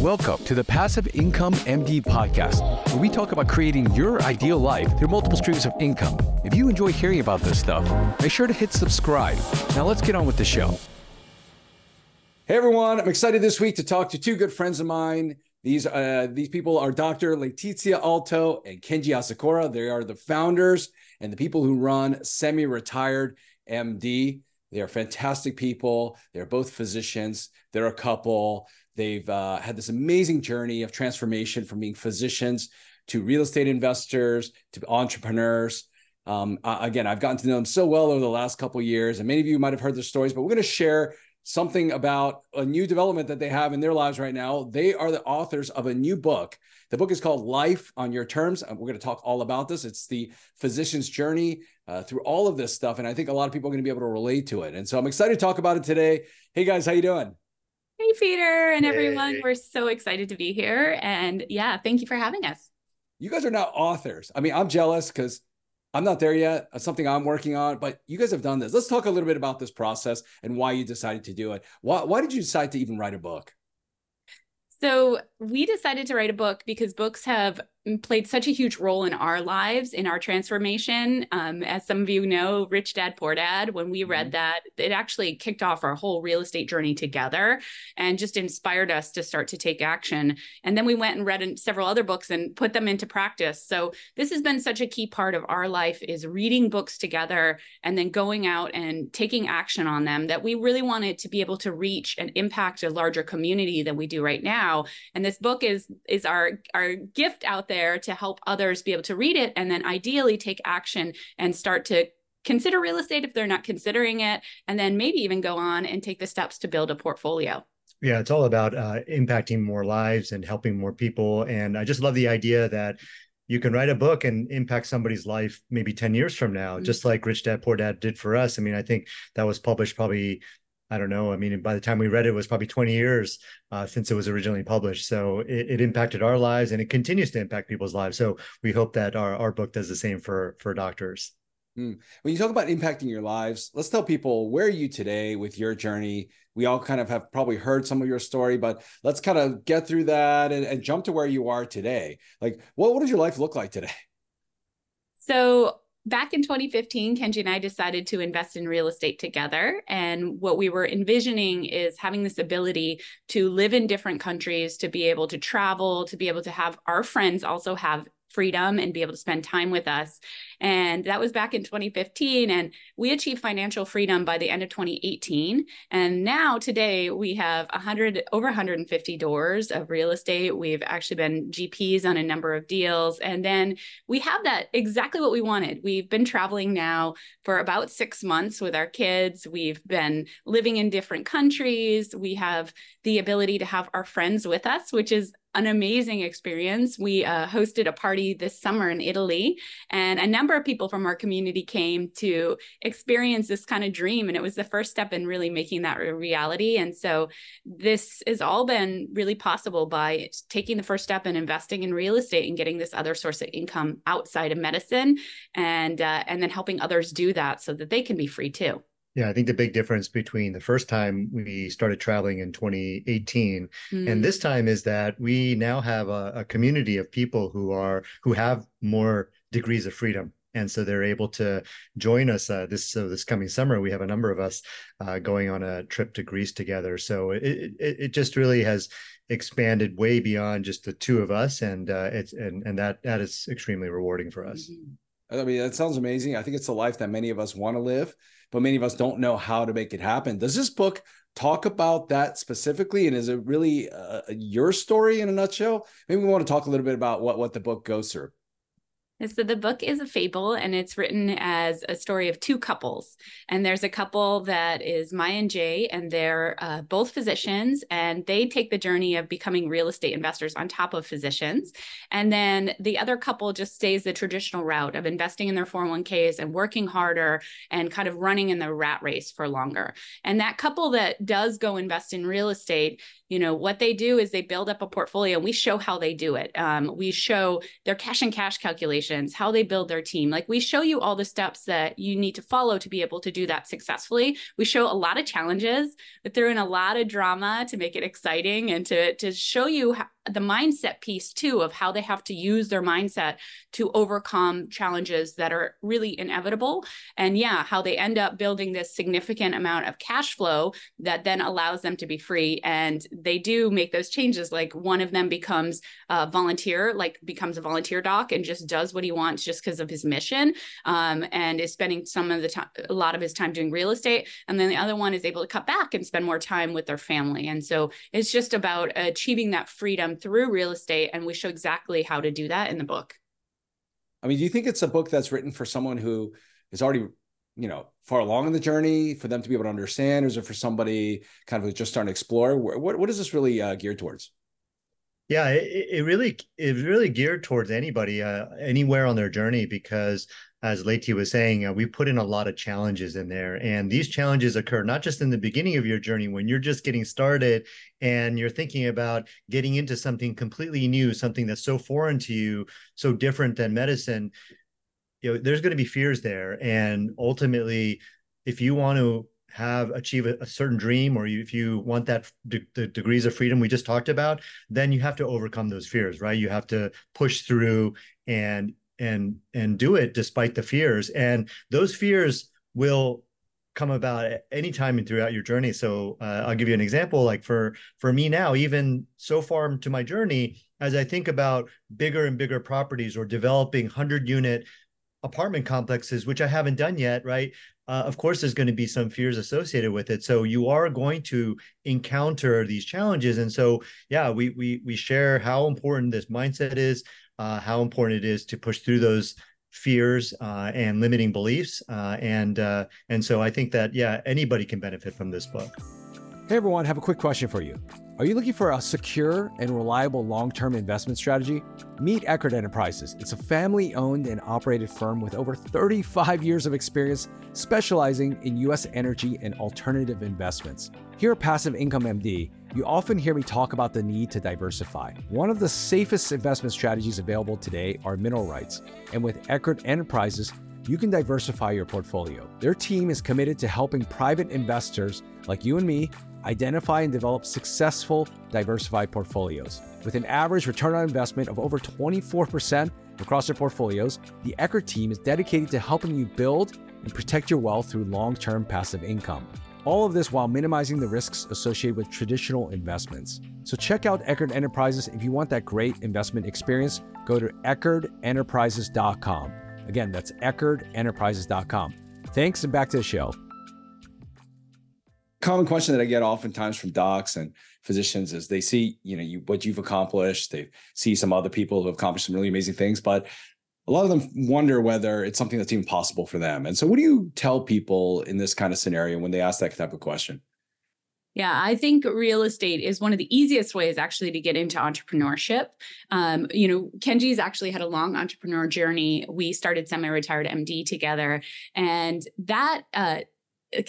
Welcome to the Passive Income MD podcast, where we talk about creating your ideal life through multiple streams of income. If you enjoy hearing about this stuff, make sure to hit subscribe. Now let's get on with the show. Hey everyone, I'm excited this week to talk to two good friends of mine. These uh, these people are Dr. Letizia Alto and Kenji Asakura. They are the founders and the people who run Semi Retired MD. They are fantastic people. They're both physicians. They're a couple. They've uh, had this amazing journey of transformation from being physicians to real estate investors to entrepreneurs. Um, uh, again, I've gotten to know them so well over the last couple years, and many of you might have heard their stories. But we're going to share something about a new development that they have in their lives right now. They are the authors of a new book. The book is called Life on Your Terms. We're going to talk all about this. It's the physician's journey uh, through all of this stuff. And I think a lot of people are going to be able to relate to it. And so I'm excited to talk about it today. Hey guys, how you doing? Hey Peter and everyone. Hey. We're so excited to be here. And yeah, thank you for having us. You guys are now authors. I mean, I'm jealous because I'm not there yet. It's something I'm working on, but you guys have done this. Let's talk a little bit about this process and why you decided to do it. Why, why did you decide to even write a book? So, we decided to write a book because books have played such a huge role in our lives in our transformation. Um, as some of you know rich dad poor dad when we read mm-hmm. that it actually kicked off our whole real estate journey together and just inspired us to start to take action. And then we went and read several other books and put them into practice. So this has been such a key part of our life is reading books together and then going out and taking action on them that we really wanted to be able to reach and impact a larger community than we do right now. And this book is is our our gift out there to help others be able to read it and then ideally take action and start to consider real estate if they're not considering it and then maybe even go on and take the steps to build a portfolio yeah it's all about uh, impacting more lives and helping more people and i just love the idea that you can write a book and impact somebody's life maybe 10 years from now mm-hmm. just like rich dad poor dad did for us i mean i think that was published probably I don't know. I mean, by the time we read it, it was probably 20 years uh, since it was originally published. So it, it, impacted our lives and it continues to impact people's lives. So we hope that our, our book does the same for, for doctors. Hmm. When you talk about impacting your lives, let's tell people where are you today with your journey? We all kind of have probably heard some of your story, but let's kind of get through that and, and jump to where you are today. Like, what, what does your life look like today? So back in 2015, Kenji and I decided to invest in real estate together. And what we were envisioning is having this ability to live in different countries, to be able to travel, to be able to have our friends also have freedom and be able to spend time with us. And that was back in 2015. And we achieved financial freedom by the end of 2018. And now today we have 100 over 150 doors of real estate. We've actually been GPs on a number of deals. And then we have that exactly what we wanted. We've been traveling now for about six months with our kids. We've been living in different countries. We have the ability to have our friends with us, which is an amazing experience. We uh, hosted a party this summer in Italy, and a number of people from our community came to experience this kind of dream. And it was the first step in really making that a reality. And so, this has all been really possible by taking the first step and investing in real estate and getting this other source of income outside of medicine, and uh, and then helping others do that so that they can be free too. Yeah, I think the big difference between the first time we started traveling in 2018 mm. and this time is that we now have a, a, community of people who are who have more degrees of freedom, and so they're able to join us. Uh, this so this coming summer, we have a number of us uh, going on a trip to Greece together. So it, it, it just really has expanded way beyond just the two of us, and uh, it's and and that that is extremely rewarding for us. Mm-hmm. I mean, that sounds amazing. I think it's a life that many of us want to live, but many of us don't know how to make it happen. Does this book talk about that specifically? And is it really uh, your story in a nutshell? Maybe we want to talk a little bit about what, what the book goes through. So the book is a fable and it's written as a story of two couples. And there's a couple that is Maya and Jay, and they're uh, both physicians, and they take the journey of becoming real estate investors on top of physicians. And then the other couple just stays the traditional route of investing in their 401ks and working harder and kind of running in the rat race for longer. And that couple that does go invest in real estate you know what they do is they build up a portfolio and we show how they do it um, we show their cash and cash how they build their team. Like we show you all the steps that you need to follow to be able to do that successfully. We show a lot of challenges but throw in a lot of drama to make it exciting and to to show you how, the mindset piece too of how they have to use their mindset to overcome challenges that are really inevitable. And yeah how they end up building this significant amount of cash flow that then allows them to be free. And they do make those changes like one of them becomes a volunteer like becomes a volunteer doc and just does what he wants just because of his mission um, and is spending some of the time a lot of his time doing real estate. And then the other one is able to cut back and spend more time with their family. And so it's just about achieving that freedom through real estate. And we show exactly how to do that in the book. I mean, do you think it's a book that's written for someone who is already, you know, far along in the journey for them to be able to understand, or is it for somebody kind of just starting to explore? What what is this really uh, geared towards? Yeah, it, it really it's really geared towards anybody, uh, anywhere on their journey, because as Leti was saying, uh, we put in a lot of challenges in there. And these challenges occur not just in the beginning of your journey when you're just getting started and you're thinking about getting into something completely new, something that's so foreign to you, so different than medicine. You know, there's going to be fears there. And ultimately, if you want to have achieve a, a certain dream or if you want that de- the degrees of freedom we just talked about then you have to overcome those fears right you have to push through and and and do it despite the fears. And those fears will come about any time and throughout your journey. So uh, i'll give you an example like for for me now even so far to my journey as i think about bigger and bigger properties or developing 100 unit apartment complexes which i haven't done yet right uh, of course there's going to be some fears associated with it. So you are going to encounter these challenges. And so yeah we we we share how important this mindset is uh, how important it is to push through those fears uh, and limiting beliefs. Uh, and uh, and so I think that yeah, anybody can benefit from this book. Hey everyone, have a quick question for you. Are you looking for a secure and reliable long term investment strategy? Meet Eckard Enterprises. It's a family owned and operated firm with over 35 years of experience specializing in U.S. energy and alternative investments. Here at Passive Income MD, you often hear me talk about the need to diversify. One of the safest investment strategies available today are mineral rights. And with Eckard Enterprises, you can diversify your portfolio. Their team is committed to helping private investors like you and me identify and develop successful diversified portfolios. With an average return on investment of over 24% across their portfolios, the Eckard team is dedicated to helping you build and protect your wealth through long term passive income. All of this while minimizing the risks associated with traditional investments. So check out Eckard Enterprises if you want that great investment experience. Go to EckardEnterprises.com. Again, that's EckardEnterprises.com. Thanks and back to the show common question that I get oftentimes from docs and physicians is they see, you know, you, what you've accomplished. They see some other people who have accomplished some really amazing things, but a lot of them wonder whether it's something that's even possible for them. And so, what do you tell people in this kind of scenario when they ask that type of question? Yeah, I think real estate is one of the easiest ways actually to get into entrepreneurship. Um, you know, Kenji's actually had a long entrepreneur journey. We started semi-retired MD together, and that uh,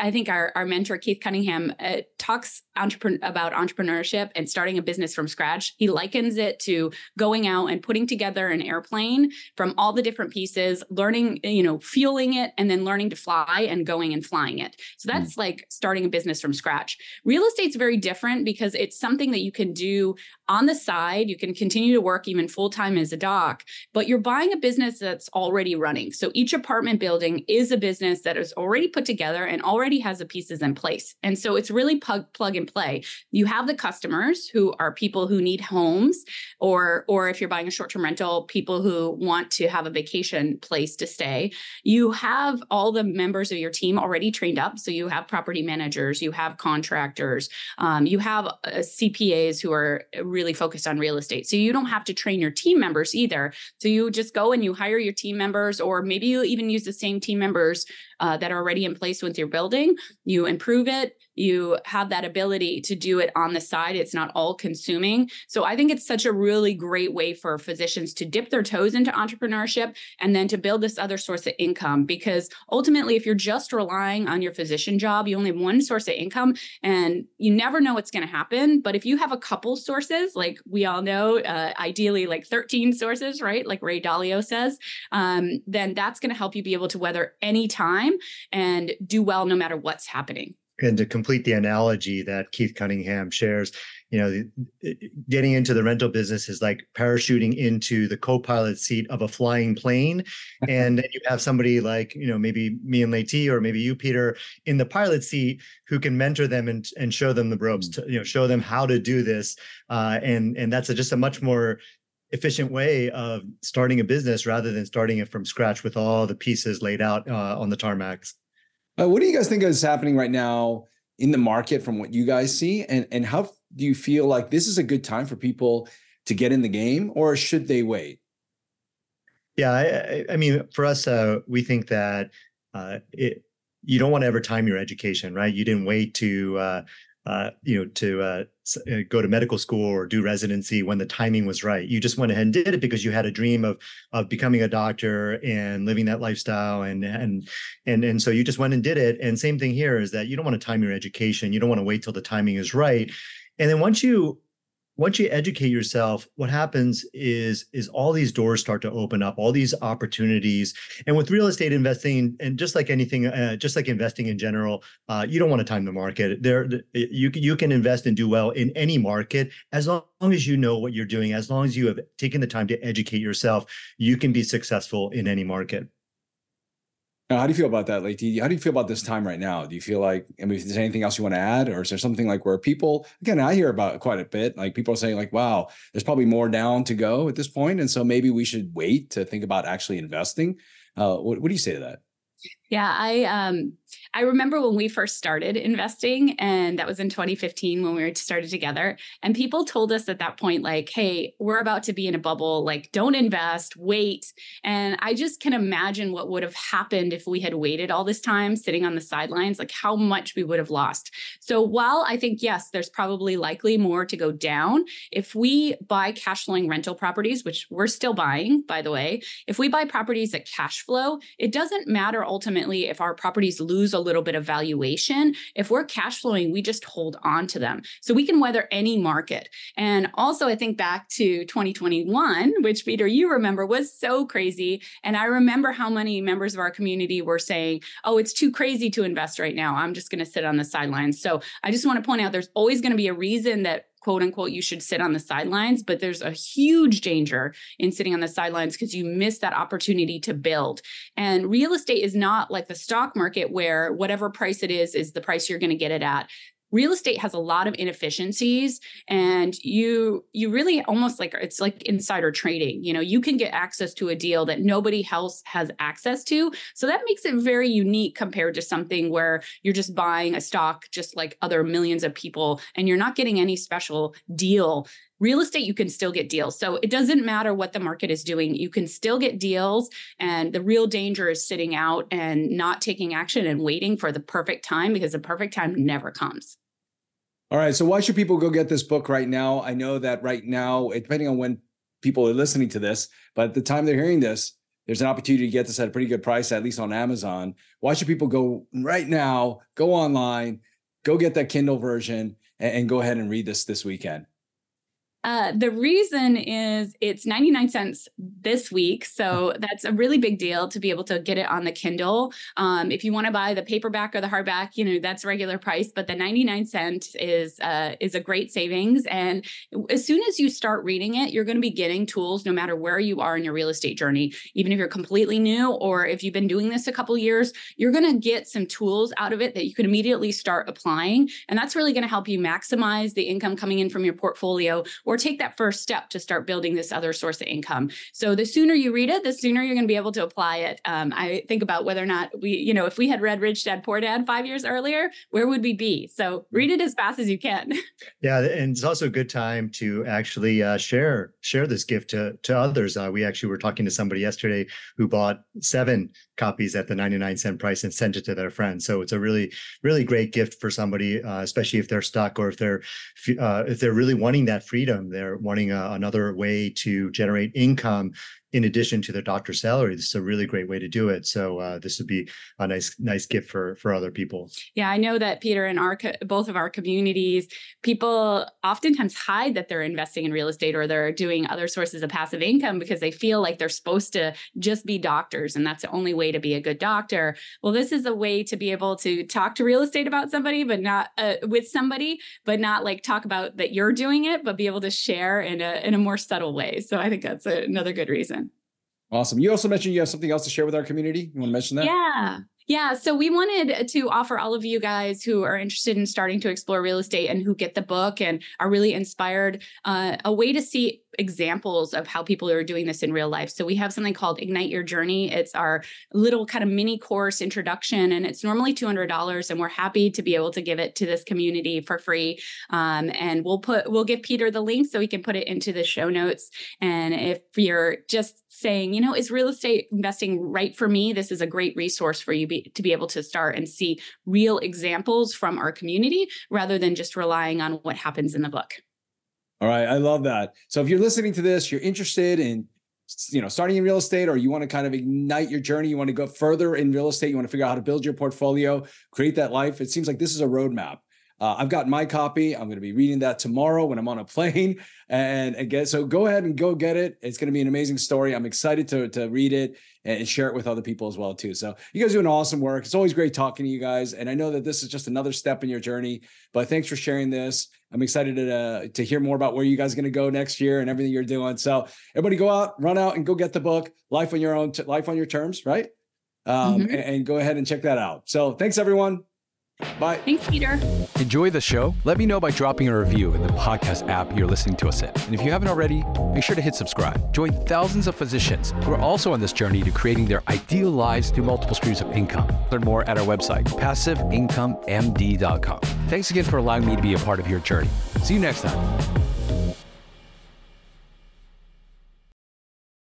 I think our, our mentor, Keith Cunningham, uh, talks entrepreneur, about entrepreneurship and starting a business from scratch. He likens it to going out and putting together an airplane from all the different pieces, learning, you know, fueling it, and then learning to fly and going and flying it. So that's mm. like starting a business from scratch. Real estate's very different because it's something that you can do on the side. You can continue to work even full time as a doc, but you're buying a business that's already running. So each apartment building is a business that is already put together and already has the pieces in place. And so it's really plug, plug and play. You have the customers who are people who need homes or or if you're buying a short-term rental, people who want to have a vacation place to stay. You have all the members of your team already trained up. So you have property managers, you have contractors, um, you have uh, CPAs who are really focused on real estate. So you don't have to train your team members either. So you just go and you hire your team members, or maybe you even use the same team members uh, that are already in place with your building. You improve it, You have that ability to do it on the side. It's not all consuming. So I think it's such a really great way for physicians to dip their toes into entrepreneurship and then to build this other source of income. Because ultimately, if you're just relying on your physician job, you only have one source of income and you never know what's going to happen. But if you have a couple sources, like we all know, uh, ideally like 13 sources, right? Like Ray Dalio says, um, then that's going to help you be able to weather any time and do well no matter what's happening and to complete the analogy that Keith Cunningham shares, you know, getting into the rental business is like parachuting into the co-pilot seat of a flying plane, and you have somebody like you know maybe me and Leti or maybe you Peter in the pilot seat who can mentor them and and show them the ropes, to, you know, show them how to do this, uh, and and that's a, just a much more efficient way of starting a business rather than starting it from scratch with all the pieces laid out uh, on the tarmacs. Uh, what do you guys think is happening right now in the market from what you guys see? And, and how do you feel like this is a good time for people to get in the game or should they wait? Yeah, I, I mean, for us, uh, we think that uh, it, you don't want to ever time your education, right? You didn't wait to uh, uh, you know, to uh, uh, go to medical school or do residency when the timing was right. You just went ahead and did it because you had a dream of of becoming a doctor and living that lifestyle, and and and and so you just went and did it. And same thing here is that you don't want to time your education. You don't want to wait till the timing is right. And then once you once you educate yourself what happens is is all these doors start to open up all these opportunities. And with real estate investing and just like anything uh, just like investing in general uh, you don't want to time the market. There you, you can invest and do well in any market. As long as you know what you're doing as long as you have taken the time to educate yourself you can be successful in any market now, how do you feel about that, Leti? How do you feel about this time right now? Do you feel like, I mean, is there anything else you want to add? Or is there something like where people, again, I hear about quite a bit, like people are saying, like, wow, there's probably more down to go at this point, And so maybe we should wait to think about actually investing. Uh, what, what do you say to that? Yeah, I um I remember when we first started investing and that was in 2015 when we started together and people told us at that point like, "Hey, we're about to be in a bubble, like don't invest, wait." And I just can imagine what would have happened if we had waited all this time sitting on the sidelines, like how much we would have lost. So while I think yes, there's probably likely more to go down, if we buy cash flowing rental properties, which we're still buying by the way, if we buy properties that cash flow, it doesn't matter ultimately if our properties lose a little bit of valuation. If we're cash flowing, we just hold on to them. So we can weather any market. And also, I think back to 2021, which Peter, you remember was so crazy. And I remember how many members of our community were saying, oh, it's too crazy to invest right now. I'm just going to sit on the sidelines. So I just want to point out there's always going to be a reason that quote unquote you should sit on the sidelines but there's a huge danger in sitting on the sidelines because you miss that opportunity to build. And real estate is not like the stock market where whatever price it is is the price you're going to get it at real estate has a lot of inefficiencies and you you really almost like it's like insider trading you know you can get access to a deal that nobody else has access to. So that makes it very unique compared to something where you're just buying a stock just like other millions of people and you're not getting any special deal. Real estate you can still get deals. So it doesn't matter what the market is doing you can still get deals and the real danger is sitting out and not taking action and waiting for the perfect time because the perfect time never comes all right. So why should people go get this book right now? I know that right now, depending on when people are listening to this, but at the time they're hearing this, there's an opportunity to get this at a pretty good price, at least on Amazon. Why should people go right now, go online, go get that Kindle version and, and go ahead and read this this weekend? Uh, the reason is it's 99 cents this week. So that's a really big deal to be able to get it on the Kindle. Um, if you want to buy the paperback or the hardback, you know, that's regular price, but the 99 cent is, uh, is a great savings. And as soon as you start reading it, you're going to be getting tools no matter where you are in your real estate journey. Even if you're completely new or if you've been doing this a couple years, you're going to get some tools out of it that you can immediately start applying. And that's really going to help you maximize the income coming in from your portfolio or or take that first step to start building this other source of income. So the sooner you read it, the sooner you're going to be able to apply it. Um, I think about whether or not we, you know, if we had read Rich Dad Poor Dad five years earlier, where would we be? So read it as fast as you can. Yeah, and it's also a good time to actually uh, share share this gift to to others. Uh, we actually were talking to somebody yesterday who bought seven copies at the 99 cent price and sent it to their friends. So it's a really really great gift for somebody, uh, especially if they're stuck or if they're uh, if they're really wanting that freedom, they're wanting a, uh, another way to generate income in addition to their doctor's salary. This is a really great way to do it. So uh, this would be a nice nice gift for for other people. Yeah, I know that Peter and our both of our communities, people oftentimes hide that they're investing in real estate or they're doing other sources of passive income because they feel like they're supposed to just be doctors and that's the only way to be a good doctor. Well, this is a way to be able to talk to real estate about somebody, but not uh, with somebody, but not like talk about that you're doing it, but be able to share in a in a more subtle way. So I think that's a, another good reason. Awesome. You also mentioned you have something else to share with our community. You want to mention that? Yeah. Yeah, so we wanted to offer all of you guys who are interested in starting to explore real estate and who get the book and are really inspired uh, a way to see examples of how people are doing this in real life. So we have something called Ignite Your Journey. It's our little kind of mini course introduction, and it's normally $200. And we're happy to be able to give it to this community for free. Um, and we'll put we'll give Peter the link so he can put it into the show notes. And if you're just saying, you know, is real estate investing right for me? This is a great resource for you be, to be able to start and see real examples from our community rather than just relying on what happens in the book. All right, I love that. So if you're listening to this, you're interested in you know starting in real estate or you want to kind of ignite your journey you want to go further in real estate you want to figure out how to build your portfolio create that life it seems like this is a roadmap uh, I've got my copy. I'm going to be reading that tomorrow when I'm on a plane. And again, so go ahead and go get it. It's going to be an amazing story. I'm excited to, to read it and share it with other people as well too. So you guys doing awesome work. It's always great talking to you guys. And I know that this is just another step in your journey, but thanks for sharing this. I'm excited to, uh, to hear more about where you guys are going to go next year and everything you're doing. So everybody go out, run out and go get the book, Life on Your Own, Life on Your Terms, right? Um, mm-hmm. and, and go ahead and check that out. So thanks everyone. Bye. Thanks, Peter. Enjoy the show? Let me know by dropping a review in the podcast app you're listening to us in. And if you haven't already, make sure to hit subscribe. Join thousands of physicians who are also on this journey to creating their ideal lives through multiple streams of income. Learn more at our website, passiveincomemd.com. Thanks again for allowing me to be a part of your journey. See you next time.